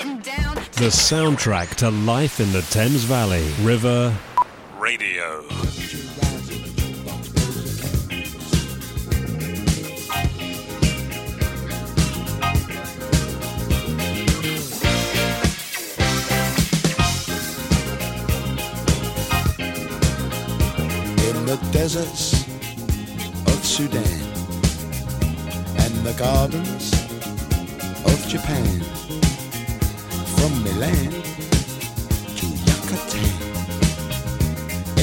The soundtrack to life in the Thames Valley. River Radio. the deserts of Sudan and the gardens of Japan from Milan to Yucatan.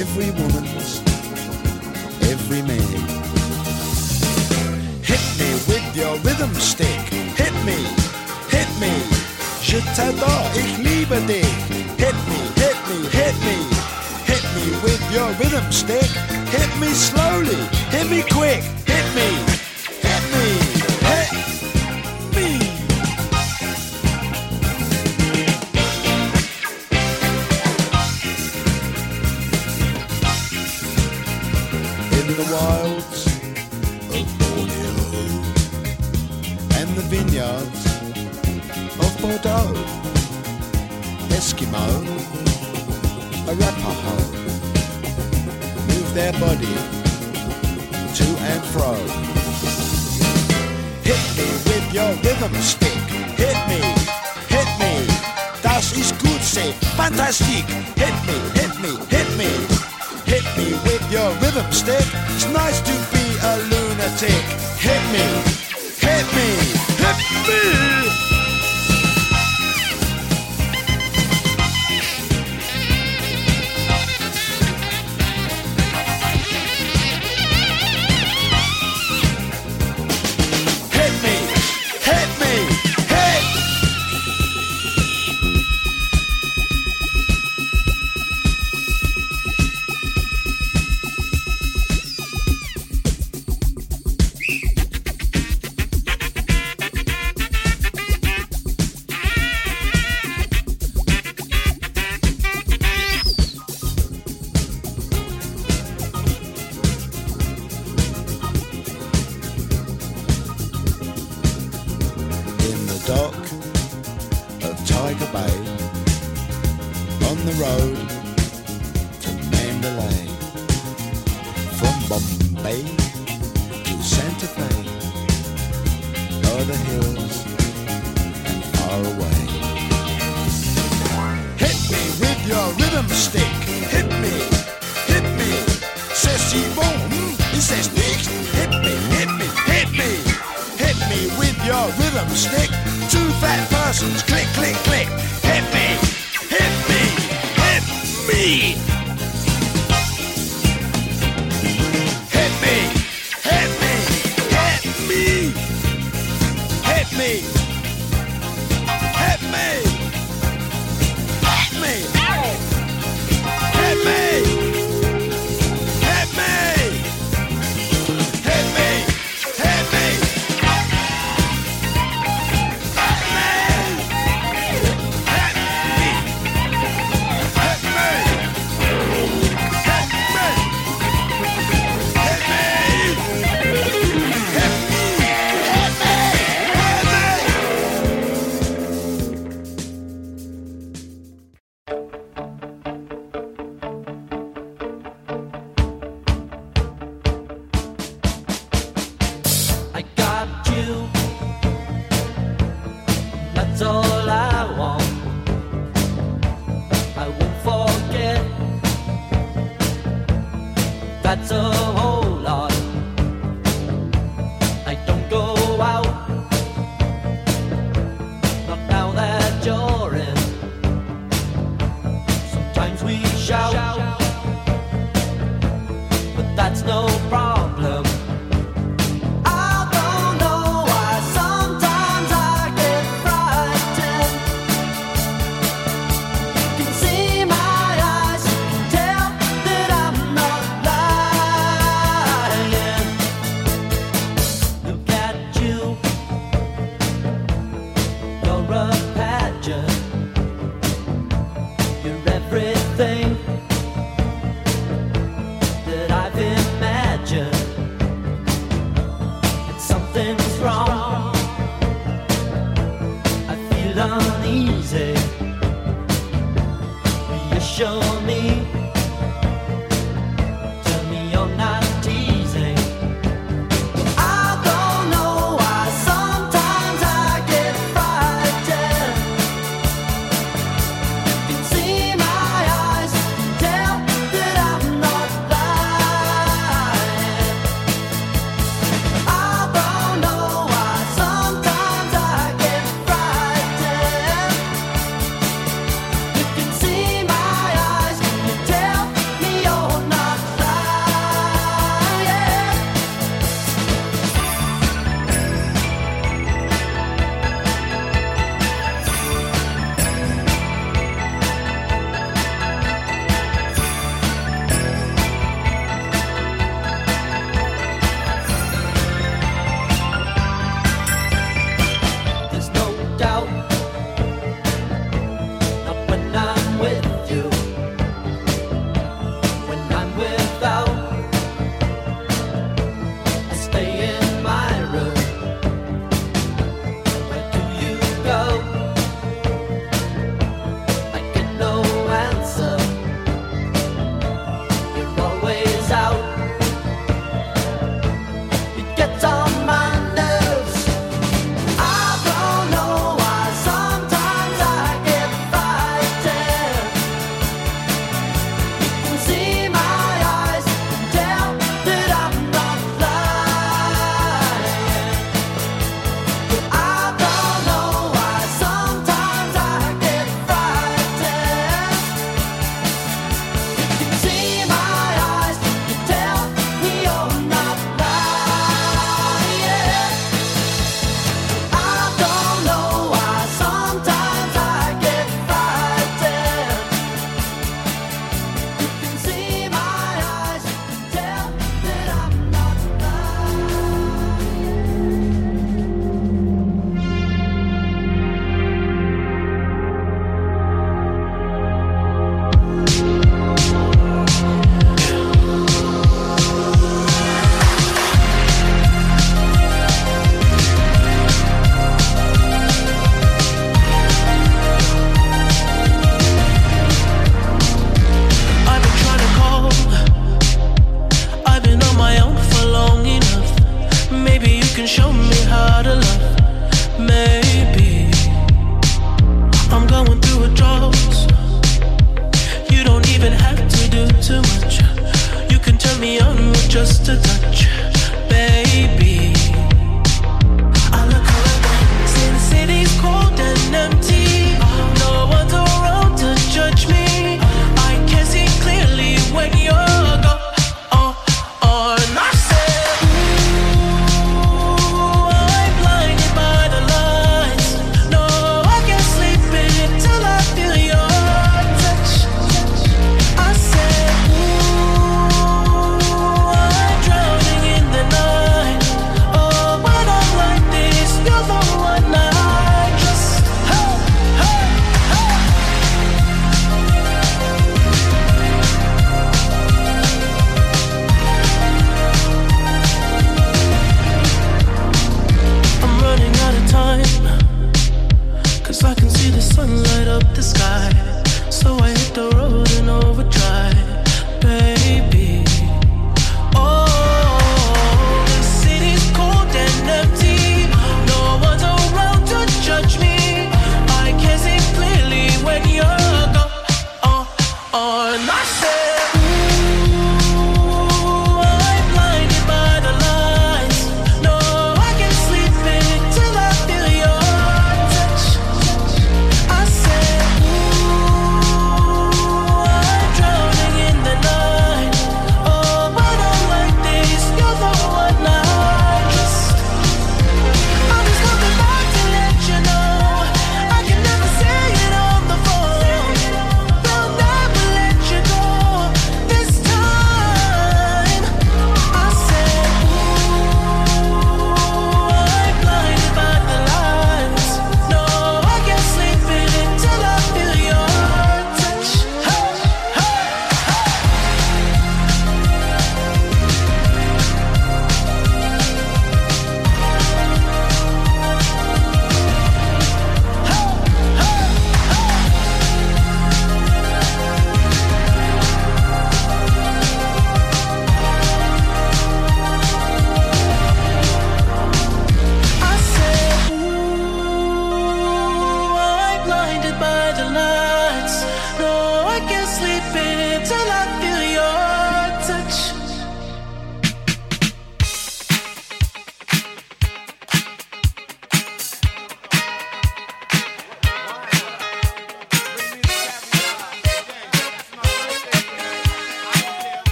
Every woman was every man. Hit me with your rhythm stick. Hit me, hit me. Je t'adore, ich liebe dich. Hit me, hit me, hit me. Hit me with your rhythm stick. Hit me slowly, hit me quick, hit me.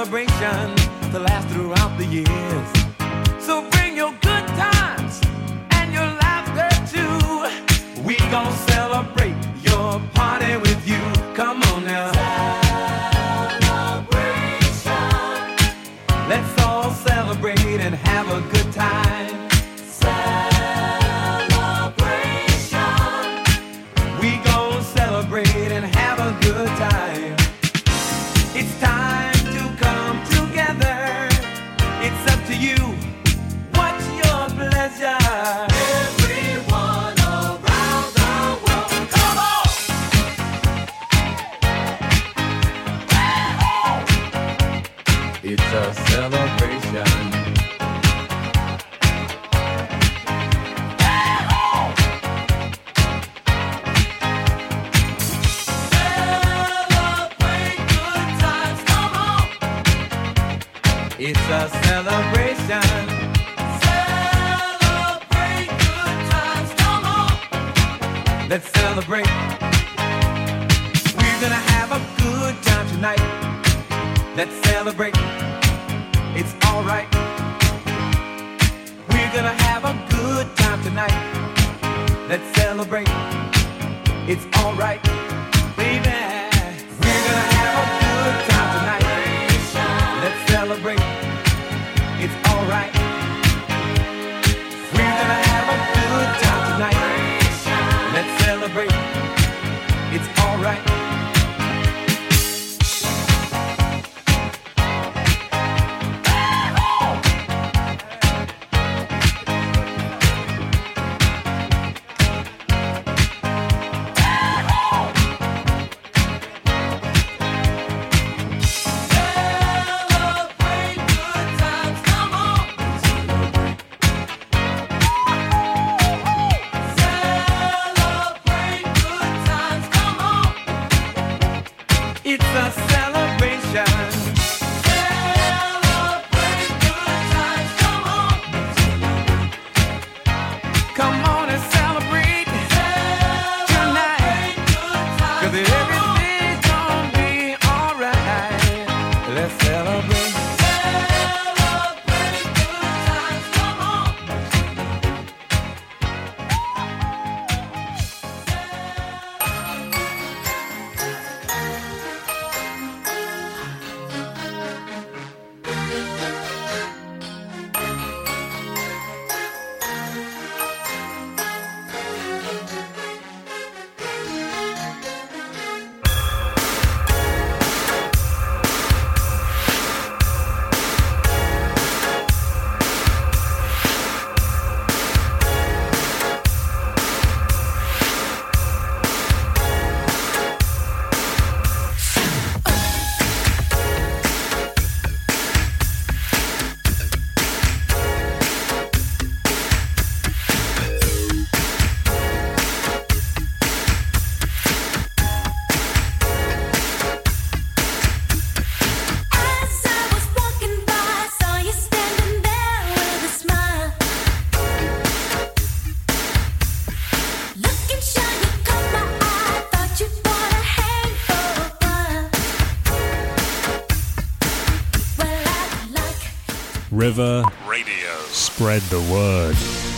celebration to last throughout the years. So bring your good times and your laughter too. We gon' celebrate. River Radio. Spread the word.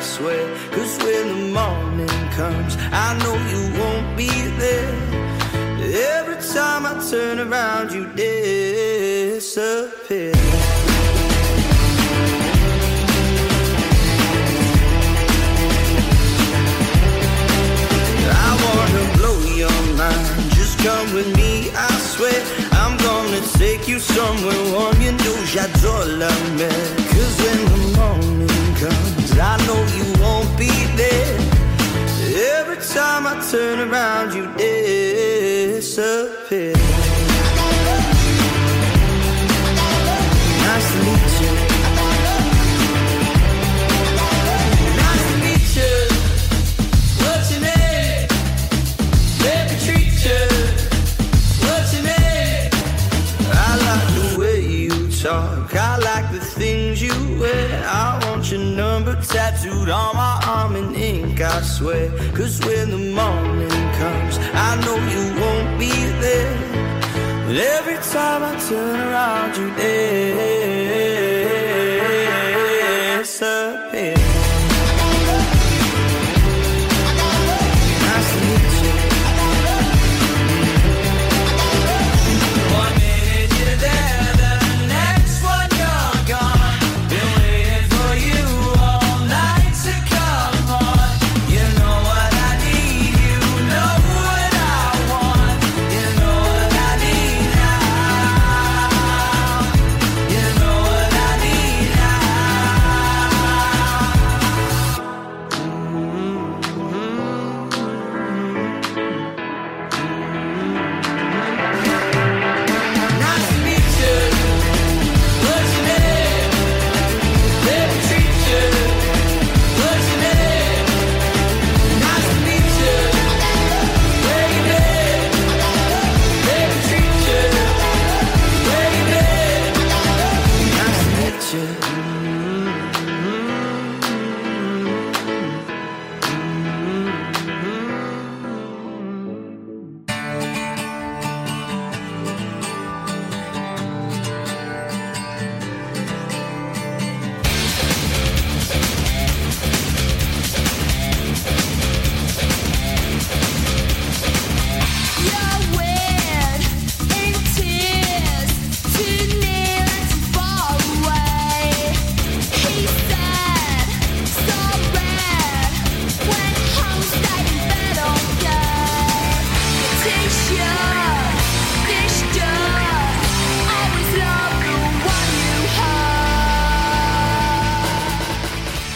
Swear. Cause when the morning comes, I know you won't be there. Every time I turn around, you disappear. I wanna blow your mind. Just come with me, I swear. I'm gonna take you somewhere warm. You know j'adore la mer. turn around, you did. I swear. Cause when the morning comes, I know you won't be there. But every time I turn around, you're there.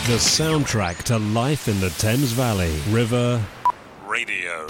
The soundtrack to life in the Thames Valley. River Radio.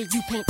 picture you paint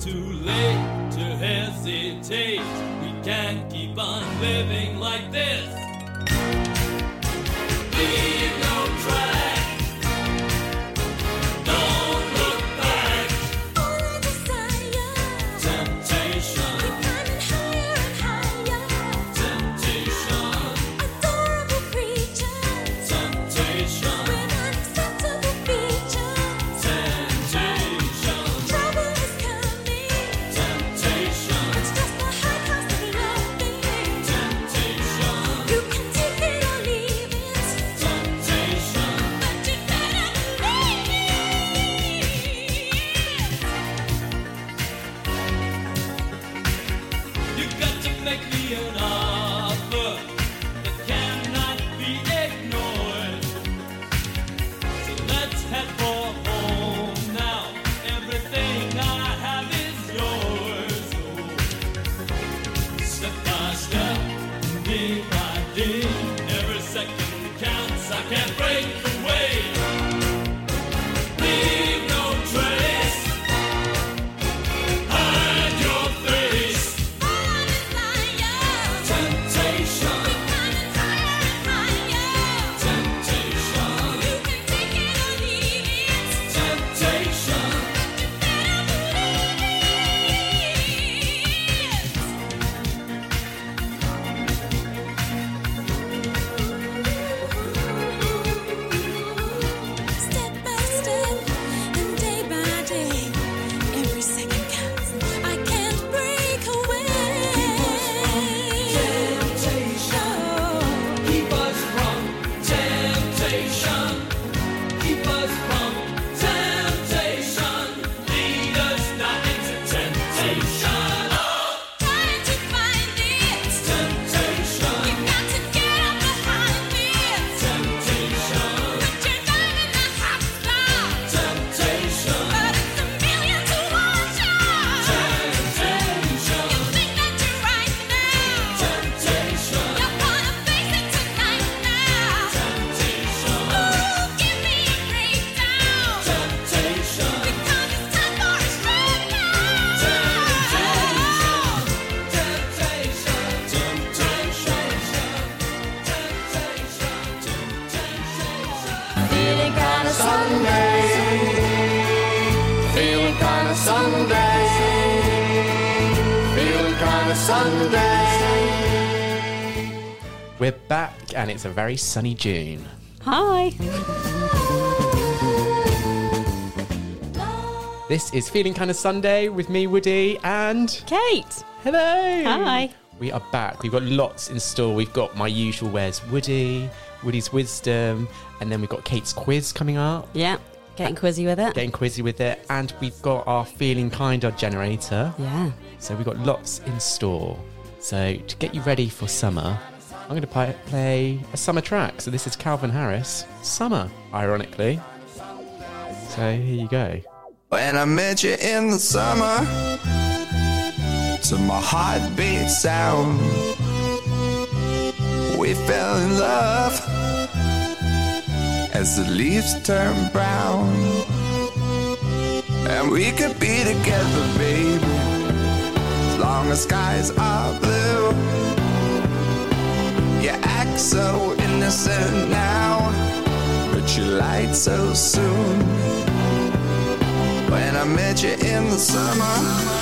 too late. deep. a very sunny June. Hi. This is Feeling Kind of Sunday with me, Woody, and Kate. Hello. Hi. We are back. We've got lots in store. We've got my usual where's Woody, Woody's wisdom, and then we've got Kate's quiz coming up. Yeah. Getting quizzy with it. Getting quizzy with it, and we've got our feeling kinder generator. Yeah. So we've got lots in store. So to get you ready for summer, I'm going to play a summer track. So this is Calvin Harris, Summer, ironically. So here you go. When I met you in the summer, to my heartbeat sound, we fell in love as the leaves turn brown. And we could be together, baby, as long as skies are blue. You act so innocent now, but you lied so soon when I met you in the summer.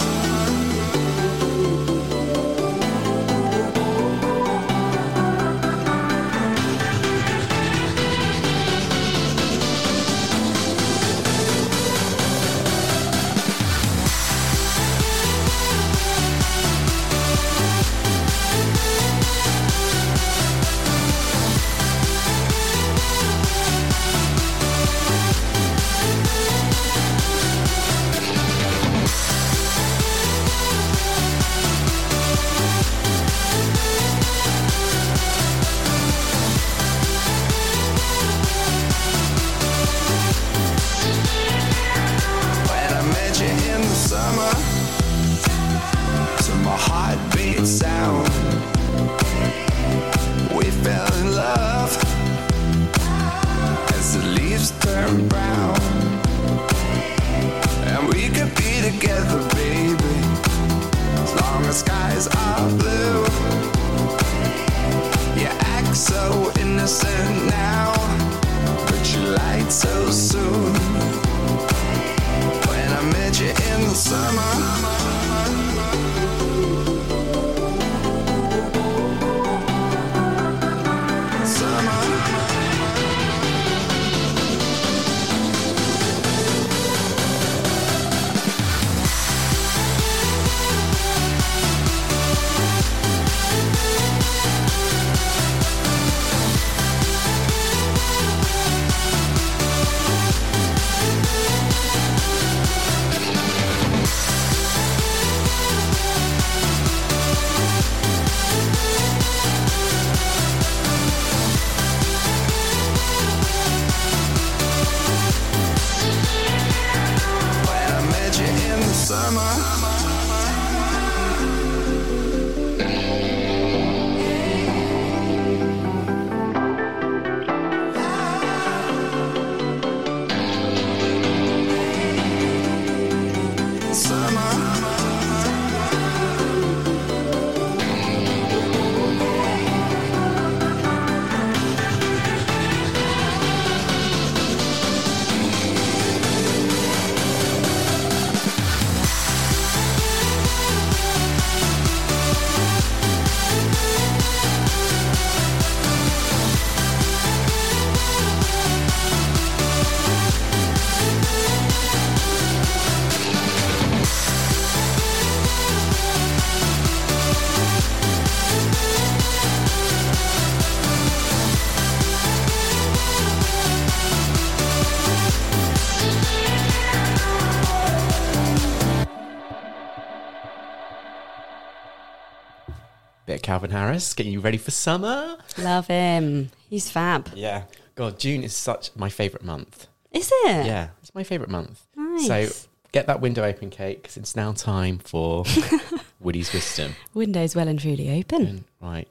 Calvin Harris, getting you ready for summer. Love him. He's fab. Yeah. God, June is such my favourite month. Is it? Yeah, it's my favourite month. Nice. So get that window open, Kate, because it's now time for Woody's wisdom. Window's well and truly open. And, right,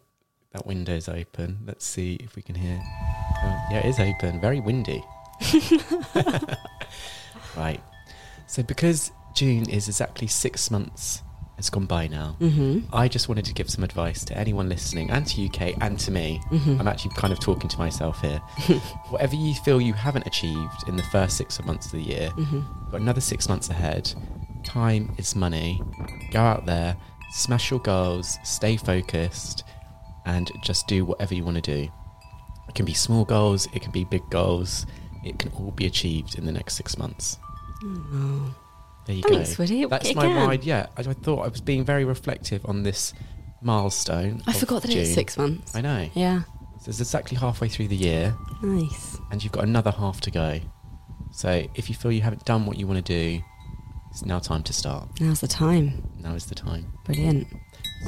that window's open. Let's see if we can hear. Oh, yeah, it is open. Very windy. right. So because June is exactly six months has gone by now, Mhm. I just wanted to give some advice to anyone listening and to UK and to me. Mhm. I'm actually kind of talking to myself here. Whatever you feel you haven't achieved in the first six months of the year, Mhm. you've got another six months ahead. Time is money. Go out there, smash your goals, stay focused, and just do whatever you want to do. It can be small goals, it can be big goals. It can all be achieved in the next six months. Oh. There you Thanks, go. Woody. That's my ride. Yeah, I, I thought I was being very reflective on this milestone. I forgot that it's June. six months. I know. Yeah. So it's exactly halfway through the year, Nice. and you've got another half to go. So if you feel you haven't done what you want to do, it's now time to start. Now's the time. Now is the time. Brilliant.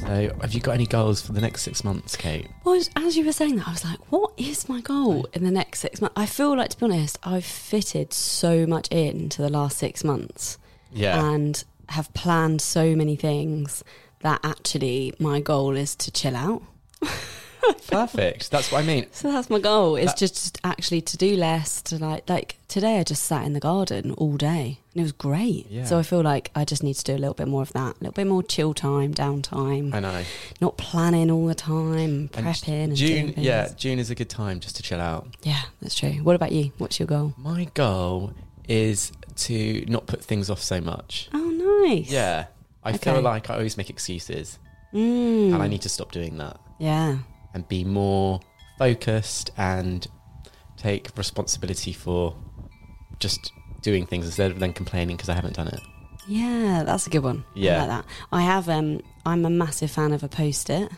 So, have you got any goals for the next six months, Kate? Well, as- as you were saying that, I was like, what is my goal in the next six months? I feel like, to be honest, I've fitted so much into the last six months Yeah. and have planned so many things that actually my goal is to chill out. Perfect. That's what I mean. So that's my goal. Is That- just actually to do less. To like, like today, I just sat in the garden all day, and it was great. Yeah. So I feel like I just need to do a little bit more of that, a little bit more chill time, downtime, I know. not planning all the time, prepping. And June, doing yeah, June is a good time just to chill out. yeah, that's true. What about you? What's your goal? My goal is to not put things off so much. Oh, nice. Yeah. I Okay. feel like I always make excuses, Mm. and I need to stop doing that Yeah. and be more focused and take responsibility for just doing things instead of then complaining because I haven't done it. Yeah, that's a good one. Yeah. I like that. I have. Um, I'm a massive fan of a post-it.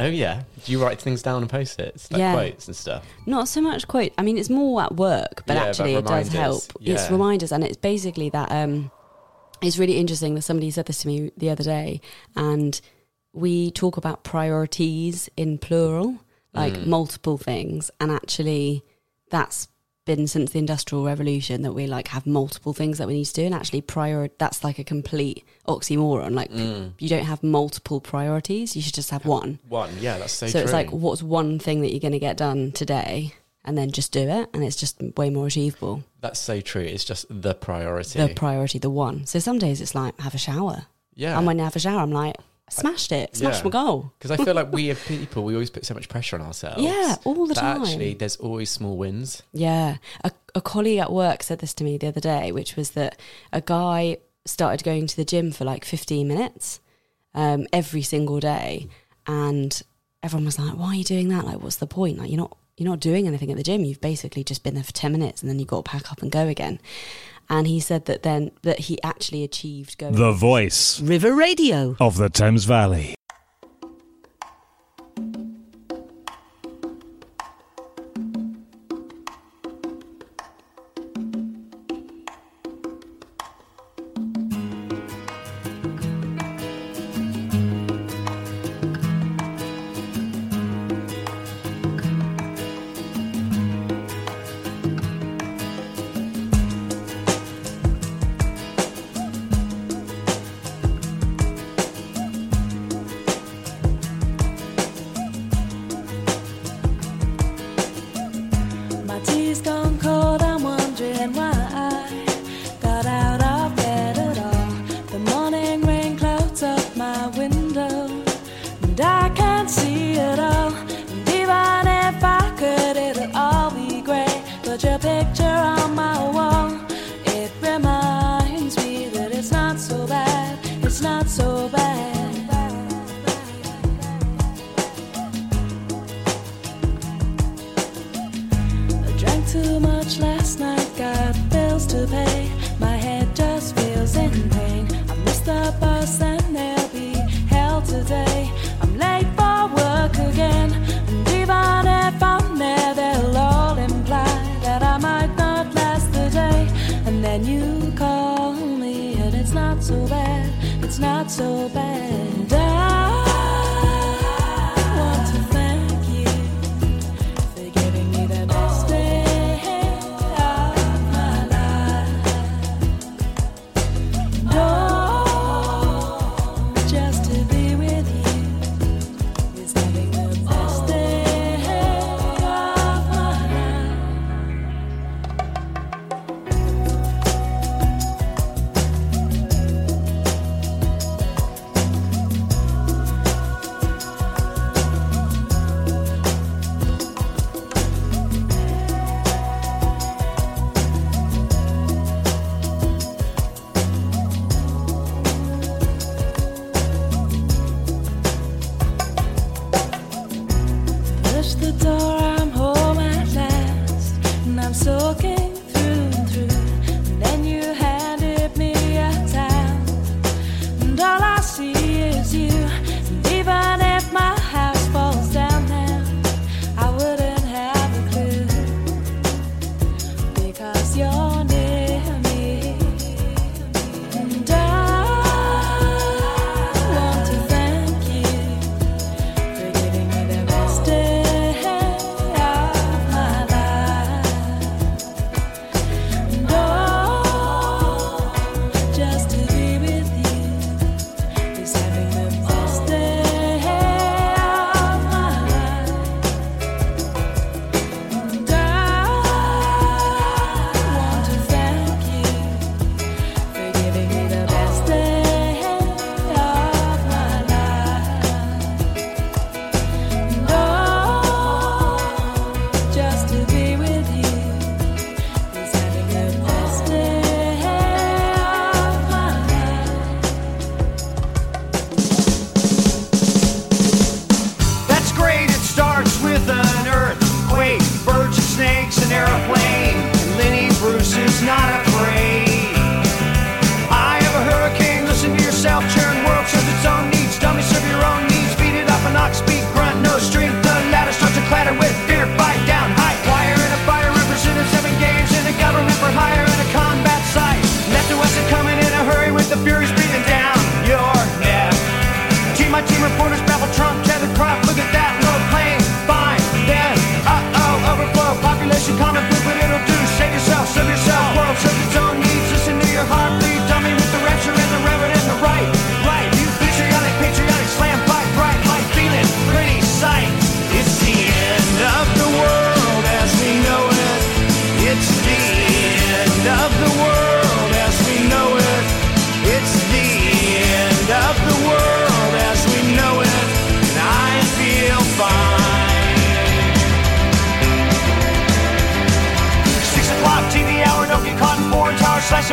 Oh yeah, do you write things down and post it, like Yeah. quotes and stuff? Not so much quote. I mean, it's more at work, but Yeah, but actually, it does help. It's reminders, and it's basically that. Um, it's really interesting that somebody said this to me the other day, and we talk about priorities in plural, like Mm. multiple things, and actually, that's been since the industrial revolution that we like have multiple things that we need to do and actually prior that's like a complete oxymoron like Mm. you don't have multiple priorities you should just have one One, yeah, that's so, so, true. it's like what's one thing that you're going to get done today and then just do it and it's just way more achievable that's so true. It's just the priority. the priority the one so some days it's like have a shower yeah, and when i have a shower i'm like smashed it smashed Yeah. my goal because I feel like we as people, we always put so much pressure on ourselves. yeah all the time actually, there's always small wins. Yeah. A, a colleague at work said this to me the other day, which was that a guy started going to the gym for like 15 minutes um, every single day. And everyone was like, why are you doing that? Like, what's the point? Like, you're not. You're not doing anything at the gym. You've basically just been there for 10 minutes and then you've got to pack up and go again. And he said that then that he actually achieved going. The voice River Radio. of the Thames Valley.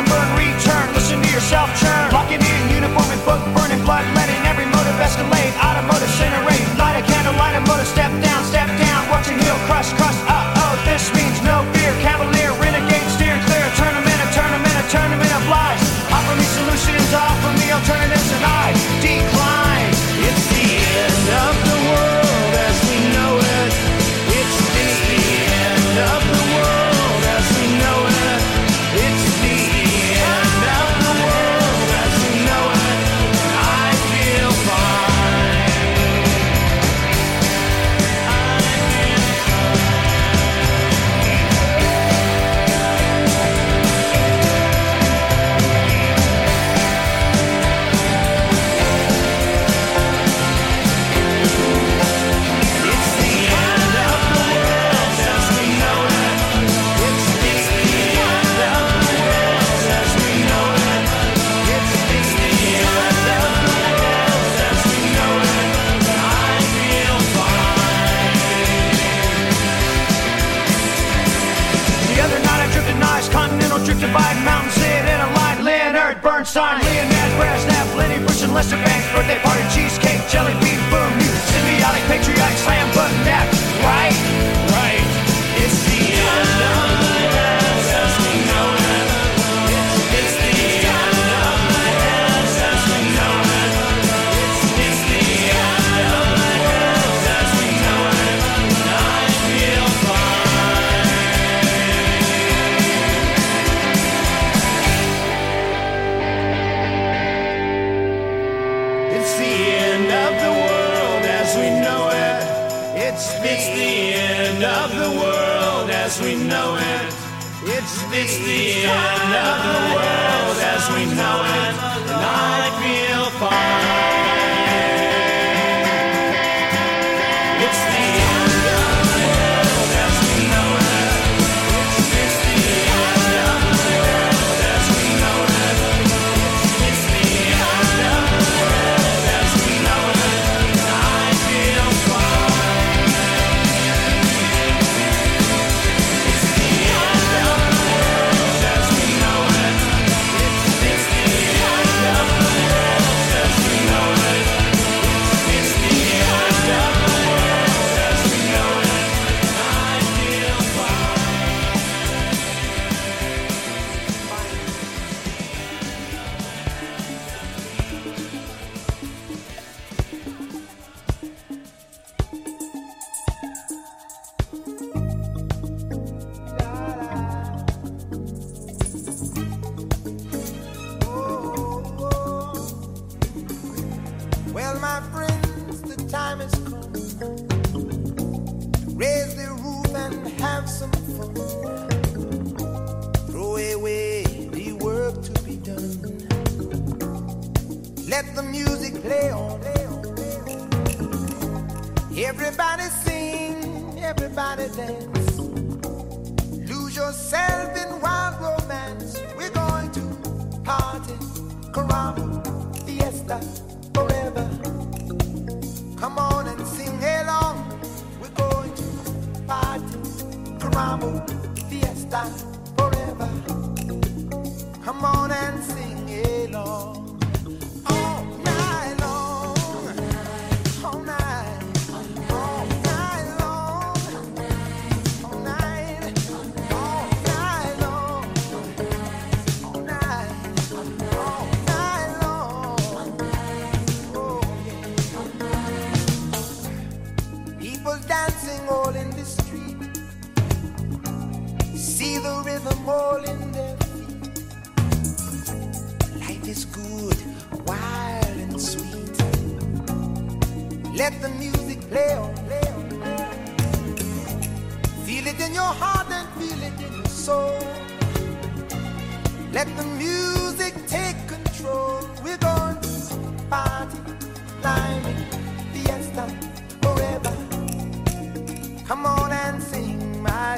Burn, return. Listen to yourself churn. Locking in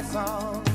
my song